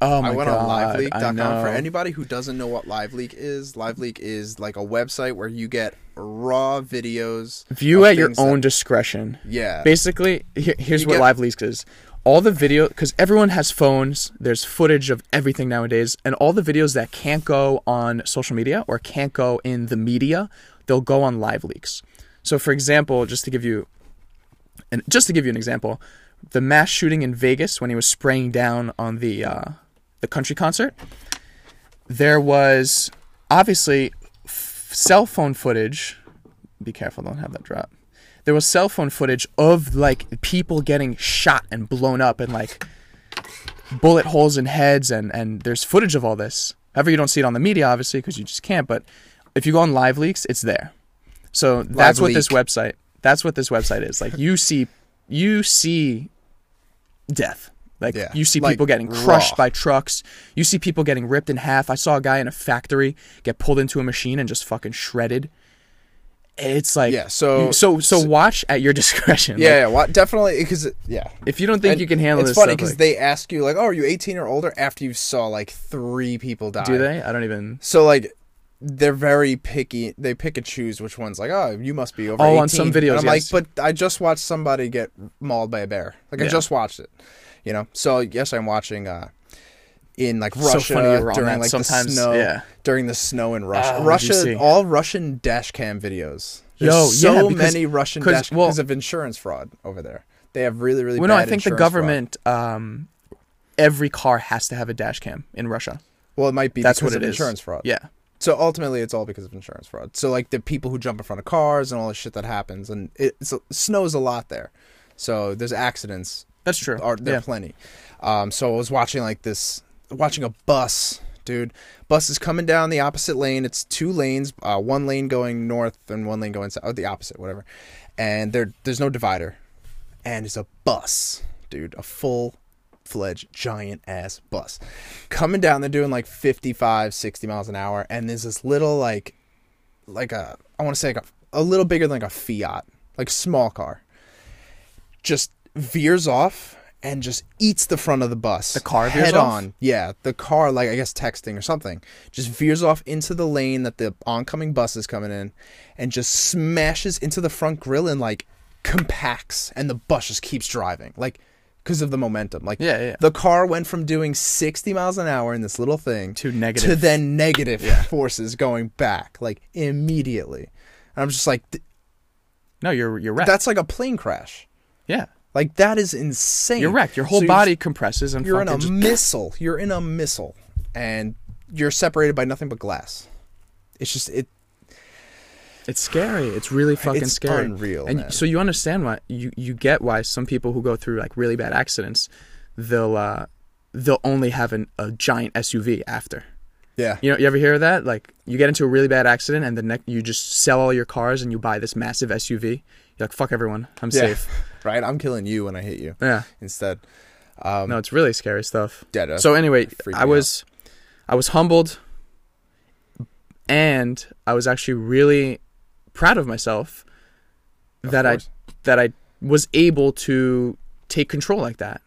Oh my I went god on liveleak.com. For anybody who doesn't know what LiveLeak is, LiveLeak is like a website where you get raw videos. view at your things that- own discretion yeah. basically here, here's You what get- live leaks is all the video because everyone has phones there's footage of everything nowadays and all the videos that can't go on social media or can't go in the media they'll go on live leaks so for example just to give you and just to give you an example the mass shooting in vegas when he was spraying down on the uh, the country concert there was obviously f- cell phone footage be careful don't have that drop there was cell phone footage of like people getting shot and blown up and like bullet holes in heads and and there's footage of all this however you don't see it on the media obviously because you just can't but if you go on Live Leaks, it's there. So that's what this website. That's what this website is. Like you see, you see death. Like Yeah, you see like people getting crushed raw. by trucks. You see people getting ripped in half. I saw a guy in a factory get pulled into a machine and just fucking shredded. It's like Yeah, so- you- so so watch at your discretion. Yeah, Like, yeah, definitely because yeah. if you don't think And you can handle it's this, funny because like- they ask you like, "Oh, are you 18 or older?" After you saw like three people die. do they? I don't even. So like, they're very picky. They pick and choose which ones. Like, oh, you must be over. Oh, 18. on some videos, And I'm yes. like, but I just watched somebody get mauled by a bear. Like, I just watched it. You know. So yes, I'm watching. uh in like So Russia funny during like sometimes, the snow, yeah. during the snow in Russia, see? Russia, all Russian dash cam videos. There's Yo, so yeah, because- many Russian dash well- because of insurance fraud over there. They have really, really. Well, no, I think the insurance government. Um, every car has to have a dash cam in Russia. Well, it might be That's because what of it is. insurance fraud. Yeah. So ultimately, it's all because of insurance fraud. So like the people who jump in front of cars and all the shit that happens, and it snows a lot there. So there's accidents. That's true. Are there yeah. plenty? Um, so I was watching like this, watching a bus, dude. Bus is coming down the opposite lane. It's two lanes, uh, one lane going north and one lane going south, or the opposite, whatever. And there there's no divider, and it's a bus, dude, a full fledged giant ass bus coming down they're doing like 55 60 miles an hour and there's this little like like a i want to say like a, a little bigger than like a fiat like small car just veers off and just eats the front of the bus The car veers head off? on yeah the car like i guess texting or something just veers off into the lane that the oncoming bus is coming in and just smashes into the front grill and like compacts and the bus just keeps driving like because of the momentum like Yeah, yeah. the car went from doing 60 miles an hour in this little thing To negative to then negative forces going back like immediately and i'm just like No, you're you're wrecked. that's like a plane crash yeah. Like that is insane You're wrecked. Your whole So body compresses and you're in a missile. You're in a missile, and you're separated by nothing but glass. It's just it. It's scary. It's really fucking It's scary. unreal, And man. so you understand why you you get why some people who go through like really bad accidents, they'll uh they'll only have an, a giant SUV after. Yeah, You know, you ever hear of that? Like you get into a really bad accident and the next you just sell all your cars and you buy this massive SUV. You're like, fuck everyone, I'm yeah. safe. Right. I'm killing you when I hit you Yeah. instead. Um, No, it's really scary stuff. yeah, So anyway, I was I was humbled and I was actually really proud of myself Of that I that I was able to take control like that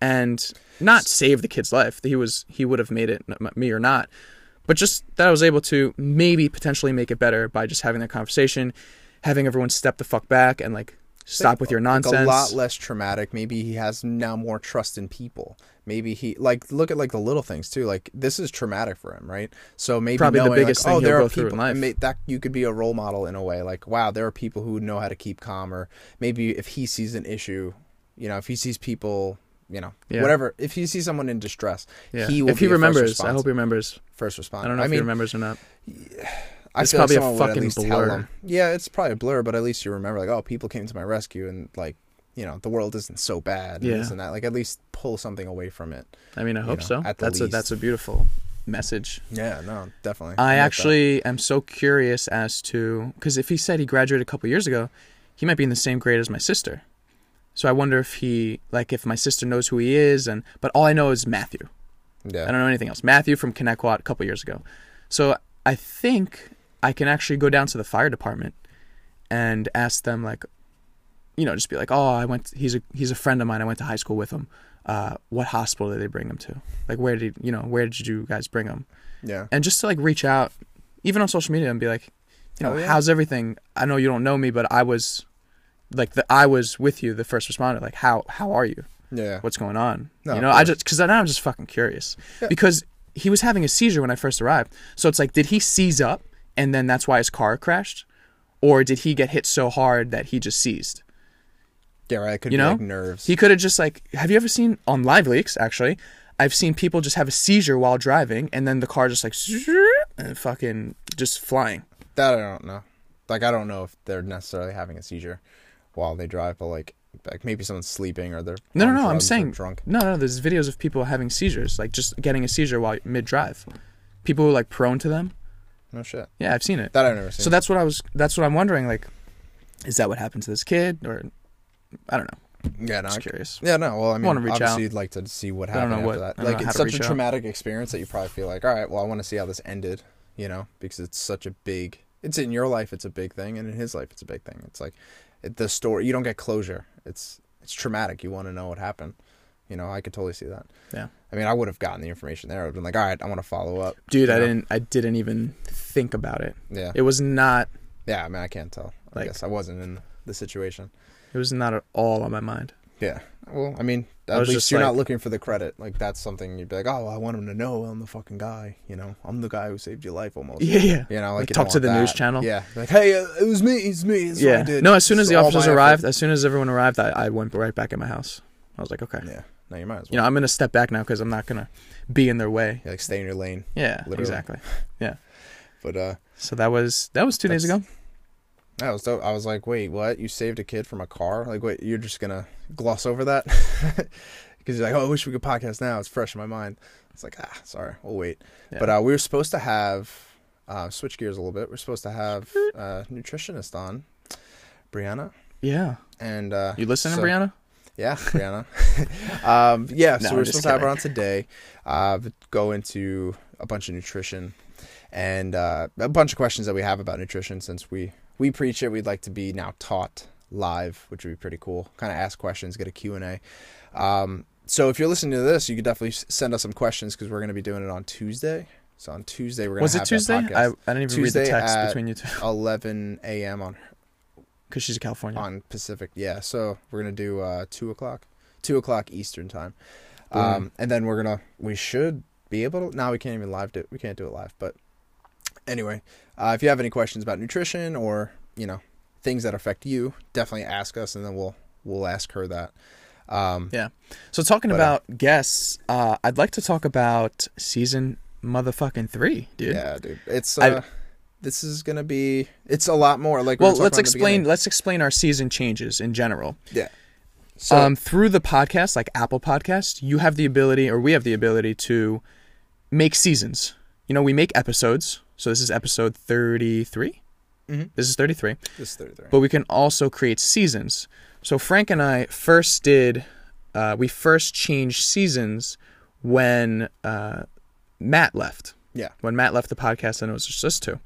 and not save the kid's life. He was he would have made it me or not. But just that I was able to maybe potentially make it better by just having that conversation, having everyone step the fuck back and like stop with your like, nonsense. a lot less traumatic. Maybe he has now more trust in people. Maybe he like look at like the little things too. Like this is traumatic for him, right? So maybe Probably the biggest like, thing oh, there are people may- that you could be a role model in a way. Like wow, there are people who know how to keep calm. Or maybe if he sees an issue, you know, if he sees people, you know, Yeah. whatever. If he sees someone in distress, yeah. he will if he remembers, I hope he remembers. first response. I don't know I if mean, he remembers or not. I It's feel like probably a fucking blur. Yeah, it's probably a blur, but at least you remember, like, oh, people came to my rescue, and like, you know, the world isn't so bad, and Yeah. this and that. Like, at least pull something away from it. I mean, I hope know, so. That's a that's a beautiful message. Yeah, no, definitely. I like that. actually am so curious as to because if he said he graduated a couple years ago, he might be in the same grade as my sister. So I wonder if he like if my sister knows who he is, and but all I know is Matthew. yeah, I don't know anything else. Matthew from Connetquot a couple years ago. So I think I can actually go down to the fire department and ask them like, you know, just be like, oh, I went. He's a he's a friend of mine. I went to high school with him. Uh, what hospital did they bring him to? Like, where did you know? Where did you guys bring him? yeah, and just to like reach out, even on social media, and be like, you know, Oh, yeah. how's everything? I know you don't know me, but I was, like, the I was with you, the first responder. Like, how how are you? yeah. What's going on? No, you know, I just because now I'm just fucking curious Yeah. because he was having a seizure when I first arrived. So it's like, did he seize up, and then that's why his car crashed, or did he get hit so hard that he just seized? Yeah, right. It could You be know? like nerves. He could have just like, have you ever seen on live leaks? Actually, I've seen people just have a seizure while driving, and then the car just like and fucking just flying. that I don't know. Like, I don't know if they're necessarily having a seizure while they drive, but like, like maybe someone's sleeping or they're No, no, no. I'm saying drunk. No, no. There's videos of people having seizures, like just getting a seizure while mid drive. People who are like prone to them. No shit. Yeah, I've seen it. That I've never seen. So that's what I was. That's what I'm wondering. Like, is that what happened to this kid, or I don't know. yeah, no, Just curious. yeah, no. Well, I mean, wanna reach obviously, out. you'd like to see what don't happened know after what- that. I don't Like, know how it's to such a reach out. traumatic experience that you probably feel like, all right, well, I want to see how this ended. You know, because it's such a big. It's in your life, it's a big thing, and in his life, it's a big thing. It's like it, the story. You don't get closure. It's it's traumatic. You want to know what happened. You know, I could totally see that. Yeah. I mean, I would have gotten the information there. I would have been like, all right, I want to follow up. Dude, I didn't. I didn't even think about it. Yeah. It was not. Yeah, I mean, I can't tell. I Like- guess I wasn't in the situation. It was not at all on my mind. Yeah. Well, I mean, at was least you're not looking for the credit. Like that's something you'd be like, oh, I want him to know I'm the fucking guy. You know, I'm the guy who saved your life almost. Yeah, yeah. You know, Like, like, you talk to the news channel. Yeah. Like, hey, uh, it was me. It's me. It's I yeah. did. No, as soon as It's the officers arrived, effort. as soon as everyone arrived, I, I went right back in my house. I was like, okay. Yeah. No, you might as well. You know, I'm gonna step back now because I'm not gonna be in their way. Yeah, like stay in your lane. Yeah, Literally. exactly. But uh, So that was that was two days ago. that was dope. I was like, wait, what? You saved a kid from a car? Like, wait, you're just gonna gloss over that? Because you're like, oh, I wish we could podcast now. It's fresh in my mind. It's like, ah, sorry, we'll wait. Yeah. But uh, we were supposed to have uh, switch gears a little bit. We're supposed to have uh, nutritionist on, Brianna, yeah, and uh, you listening, so- Brianna? Yeah, Brianna. um, yeah, No, so we're supposed to have her on today. Uh, go into a bunch of nutrition and uh, a bunch of questions that we have about nutrition. Since we we preach it, we'd like to be now taught live, which would be pretty cool. Kind of ask questions, get a Q and A. Um, so if you're listening to this, you could definitely send us some questions because we're going to be doing it on Tuesday. So on Tuesday we're going Was to it have Tuesday? That I, podcast. I didn't even Tuesday read the text between you two 11 a.m. on because she's in California. on Pacific. Yeah, so we're gonna do uh, two o'clock, two o'clock Eastern time, um, and then we're gonna we should be able to. Now we can't even live do it. we can't do it live, but anyway, uh, if you have any questions about nutrition or you know things that affect you, definitely ask us, and then we'll we'll ask her that. Um, Yeah. So talking But, uh, about guests, uh, I'd like to talk about season motherfucking three, dude. yeah, dude, it's I- uh, this is gonna be it's a lot more like Well, talking let's about in the explain. Let's explain our season changes in general. Yeah. So um, through the podcast, like Apple Podcast, you have the ability, or we have the ability to make seasons. You know, we make episodes. So this is episode thirty-three. Mhm. This is thirty-three. this is 33. But we can also create seasons. So Frank and I first did. Uh, we first changed seasons when uh, Matt left. Yeah. When Matt left the podcast, and it was just us two.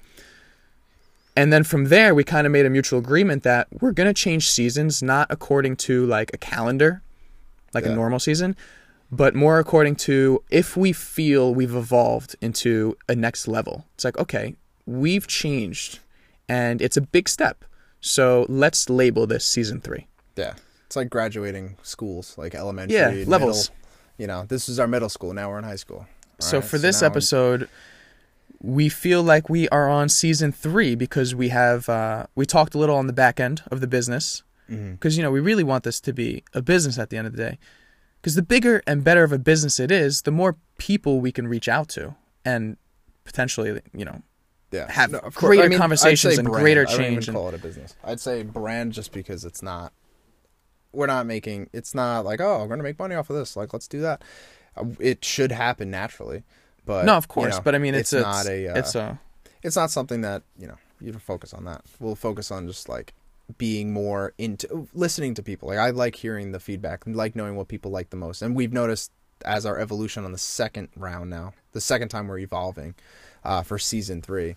And then from there, we kind of made a mutual agreement that we're going to change seasons, not according to like a calendar, like a normal season, but more according to if we feel we've evolved into a next level. It's like, okay, we've changed and it's a big step. So let's label this season three. Yeah. It's like graduating schools, like elementary, Yeah, middle. levels. You know, this is our middle school. Now we're in high school. so Alright, for this now I'm- episode, we feel like we are on season three because we have uh, we talked a little on the back end of the business because you know we really want this to be a business at the end of the day. Because the bigger and better of a business it is, the more people we can reach out to and potentially, you know, yeah. have of greater I'd say conversations and greater I don't even change and- call it a business. I'd say brand just because it's not. We're not making. It's not like oh, we're gonna make money off of this. Like let's do that. Uh, It should happen naturally, but no, of you course. know, but I mean, it's, it's, it's not a. Uh, it's a it's not something that you know you don't focus on that. We'll focus on just like being more into listening to people. Like I like hearing the feedback, and like knowing what people like the most. And we've noticed as our evolution on the second round now, the second time we're evolving uh, for season three,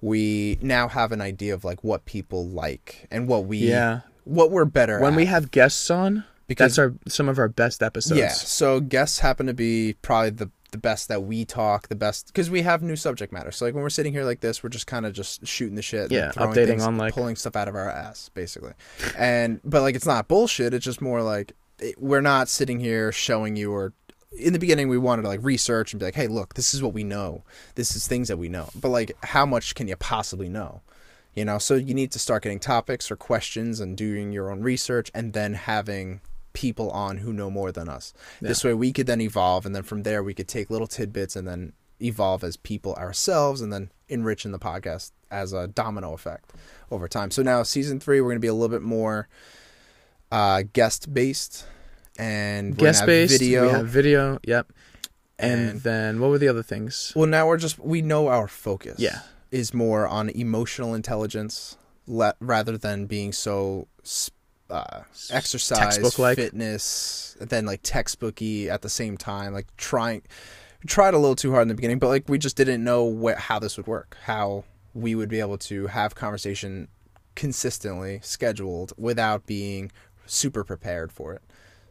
we now have an idea of like what people like and what we yeah. what we're better When at. we have guests on, because that's our some of our best episodes. yeah, so guests happen to be probably the the best that we talk, the best because we have new subject matter. So like when we're sitting here like this, we're just kind of just shooting the shit, Yeah, updating things, on, like- pulling stuff out of our ass, basically. And but like it's not bullshit. It's just more like it, we're not sitting here showing you or. In the beginning, we wanted to like research and be like, "Hey, look, this is what we know. This is things that we know." But like, how much can you possibly know? You know, so you need to start getting topics or questions and doing your own research, and then having people on who know more than us. This way we could then evolve and then from there we could take little tidbits and then evolve as people ourselves and then enrich in the podcast as a domino effect over time. So now season 3 we're going to be a little bit more uh guest based and guest based video. We have video. Yep. And, And- then what were the other things? well now we're just we know our focus. Yeah. is more on emotional intelligence rather than being so uh, exercise, Textbook-like? fitness, then like textbooky at the same time. Like trying, tried a little too hard in the beginning, but like we just didn't know what how this would work, how we would be able to have conversation consistently scheduled without being super prepared for it.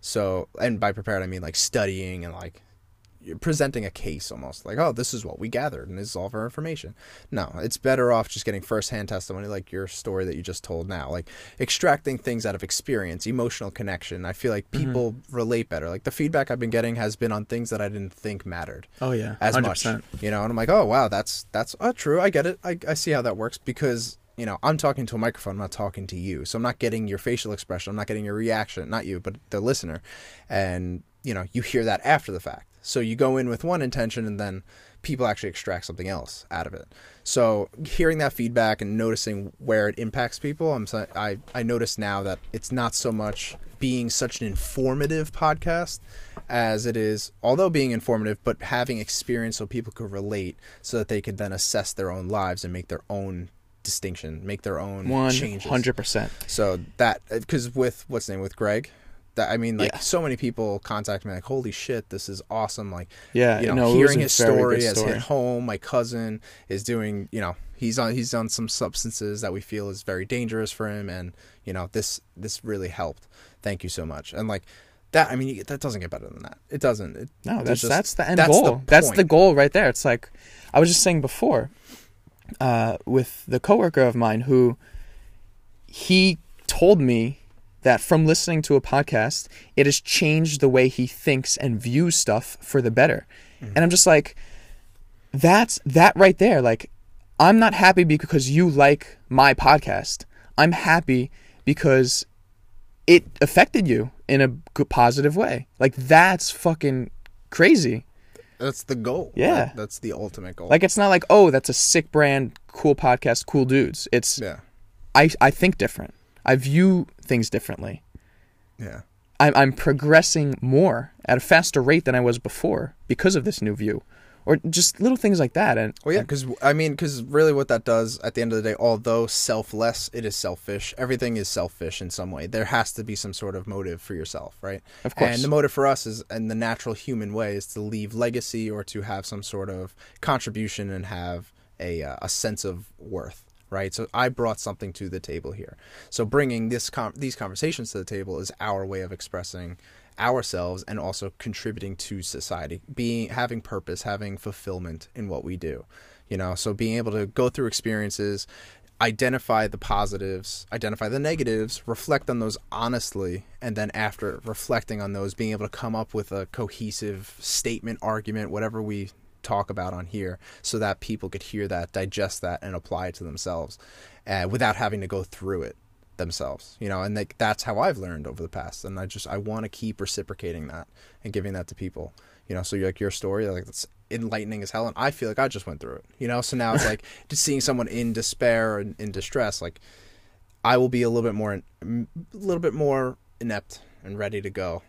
So, and by prepared I mean like studying and like you're presenting a case almost like, oh, this is what we gathered and this is all of our information. No, it's better off just getting firsthand testimony like your story that you just told now, like extracting things out of experience, emotional connection. I feel like mm-hmm. people relate better. Like the feedback I've been getting has been on things that I didn't think mattered Oh yeah, as 100%. much, you know. And I'm like, oh wow, that's that's oh, true. I get it. I I see how that works because you know I'm talking to a microphone. I'm not talking to you, so I'm not getting your facial expression. I'm not getting your reaction. Not you, but the listener. And you know, you hear that after the fact. So you go in with one intention, and then people actually extract something else out of it. So hearing that feedback and noticing where it impacts people, I'm so- I I notice now that it's not so much being such an informative podcast as it is, although being informative, but having experience so people could relate, so that they could then assess their own lives and make their own distinction, make their own One changes. hundred percent. So that uh, because with what's name with Greg, that I mean like Yeah. so many people contact me like, holy shit, this is awesome. Like Yeah, you know, no, hearing his story good has hit home. My cousin is doing, you know, he's on he's on some substances that we feel is very dangerous for him, and you know, this this really helped. Thank you so much. And like that, I mean, you- that doesn't get better than that. It doesn't. It, No, that's just- that's the end that's goal. the that's the goal right there. It's like I was just saying before, uh, with the coworker of mine who he told me that from listening to a podcast, it has changed the way he thinks and views stuff for the better. Mm-hmm. And I'm just like, that's that right there. Like, I'm not happy because you like my podcast. I'm happy because it affected you in a good, positive way. Like that's fucking crazy. That's the goal. Yeah. That- that's the ultimate goal. Like it's not like oh that's a sick brand, cool podcast, cool dudes. It's yeah, I I think different. I view things differently. yeah. I'm I'm progressing more at a faster rate than I was before because of this new view, or just little things like that. And Well, yeah, because I mean, because really, what that does at the end of the day, although selfless, it is selfish. Everything is selfish in some way. There has to be some sort of motive for yourself, right? Of course. And the motive for us is, in the natural human way, is to leave legacy or to have some sort of contribution and have a uh, a sense of worth, right? So I brought something to the table here. So bringing this com- these conversations to the table is our way of expressing ourselves and also contributing to society being having purpose having fulfillment in what we do you know so being able to go through experiences identify the positives identify the negatives reflect on those honestly and then after reflecting on those being able to come up with a cohesive statement argument whatever we talk about on here so that people could hear that digest that and apply it to themselves uh, without having to go through it themselves you know? And like that's how i've learned over the past and i just i want to keep reciprocating that and giving that to people you know? So you're like your story like that's enlightening as hell and i feel like i just went through it you know? So now it's like just seeing someone in despair and in distress like i will be a little bit more a little bit more inept and ready to go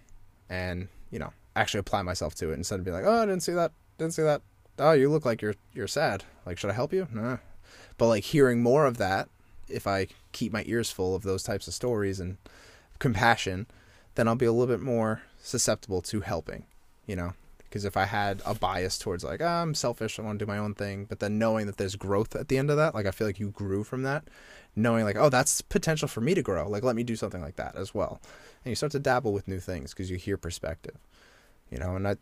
and you know actually apply myself to it instead of being like oh i didn't see that didn't see that oh you look like you're you're sad like should i help you nah. but like hearing more of that if I keep my ears full of those types of stories and compassion, then I'll be a little bit more susceptible to helping, you know? Because if I had a bias towards like, ah, I'm selfish, I want to do my own thing, but then knowing that there's growth at the end of that, like I feel like you grew from that, knowing like, oh, that's potential for me to grow. Like, let me do something like that as well. And you start to dabble with new things because you hear perspective, you know? And I,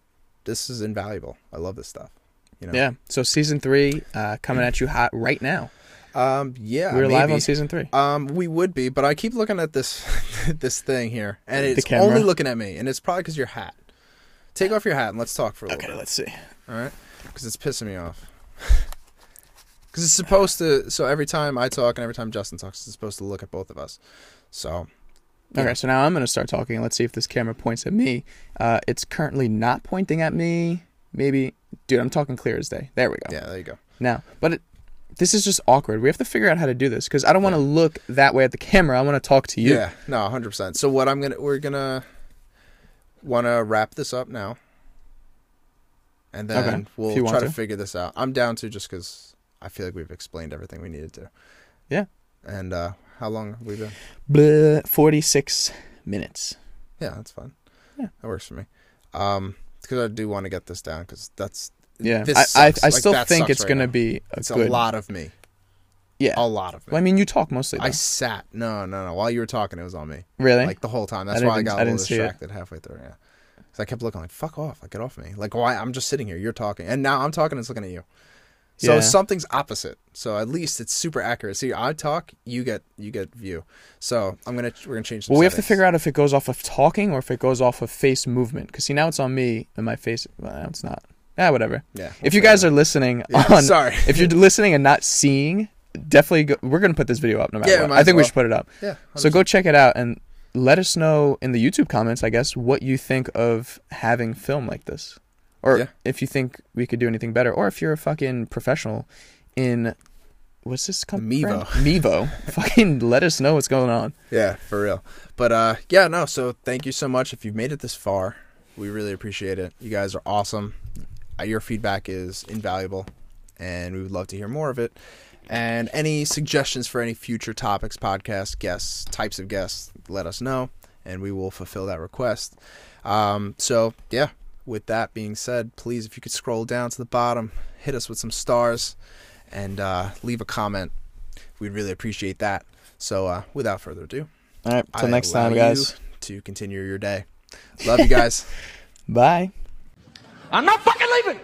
this is invaluable. I love this stuff. You know? yeah, so season three uh, coming at you hot right now. Um. Yeah. We're live on season three. Um, we would be, but I keep looking at this this thing here, and it's only looking at me, and it's probably because your hat. Take off your hat and let's talk for a little bit. Okay, bit, let's see. all right? Because it's pissing me off. Because it's supposed to. So every time I talk and every time Justin talks, it's supposed to look at both of us. So Yeah. Okay, so now I'm going to start talking. Let's see if this camera points at me. Uh, it's currently not pointing at me. Maybe, dude, I'm talking clear as day. There we go. yeah, there you go. Now, but it, this is just awkward. We have to figure out how to do this because I don't want to look that way at the camera. I want to talk to you. Yeah, no, hundred percent. So what I'm gonna we're gonna want to wrap this up now, and then Okay, we'll try to to. figure this out. I'm down to just because I feel like we've explained everything we needed to. Yeah. And uh, how long have we been? Blah, 46 minutes. Yeah, that's fine. Yeah. that works for me. Um, because I do want to get this down because that's Yeah. This I, I. I Like, still think it's right going to now. be a it's good. a lot of me. Yeah. A lot of me. Well, I mean, you talk mostly. Though. I sat. No, no, no. While you were talking, it was on me. really? Like the whole time. That's I why I got a little distracted halfway through. Yeah. So I kept looking like, fuck off. Like, get off me. Like, why? I'm just sitting here. You're talking. And now I'm talking and it's looking at you. So Yeah. something's opposite. So at least it's super accurate. See, I talk, you get you get view. So I'm gonna we're gonna change. Well, we have to figure out if it goes off of talking or if it goes off of face movement. Because see, now it's on me and my face. Well, it's not. Yeah, whatever. Yeah. If you guys are listening Yeah, on, sorry. if you're listening and not seeing, definitely go, we're gonna put this video up no matter Yeah, what. I think we should put it up. Yeah. So go check it out and let us know in the YouTube comments, I guess, what you think of having film like this, or Yeah. if you think we could do anything better, or if you're a fucking professional in what's this company? Mevo. Mevo. fucking let us know what's going on. Yeah, for real. But uh yeah, no, so thank you so much if you've made it this far. We really appreciate it. You guys are awesome. Uh, your feedback is invaluable and we would love to hear more of it. And any suggestions for any future topics, podcasts, guests, types of guests, let us know and we will fulfill that request. Um so yeah, with that being said, please if you could scroll down to the bottom, hit us with some stars and uh leave a comment. We'd really appreciate that. So uh without further ado, All right, till next time, guys. you To continue your day. Love you guys. Bye. I'm not fucking leaving.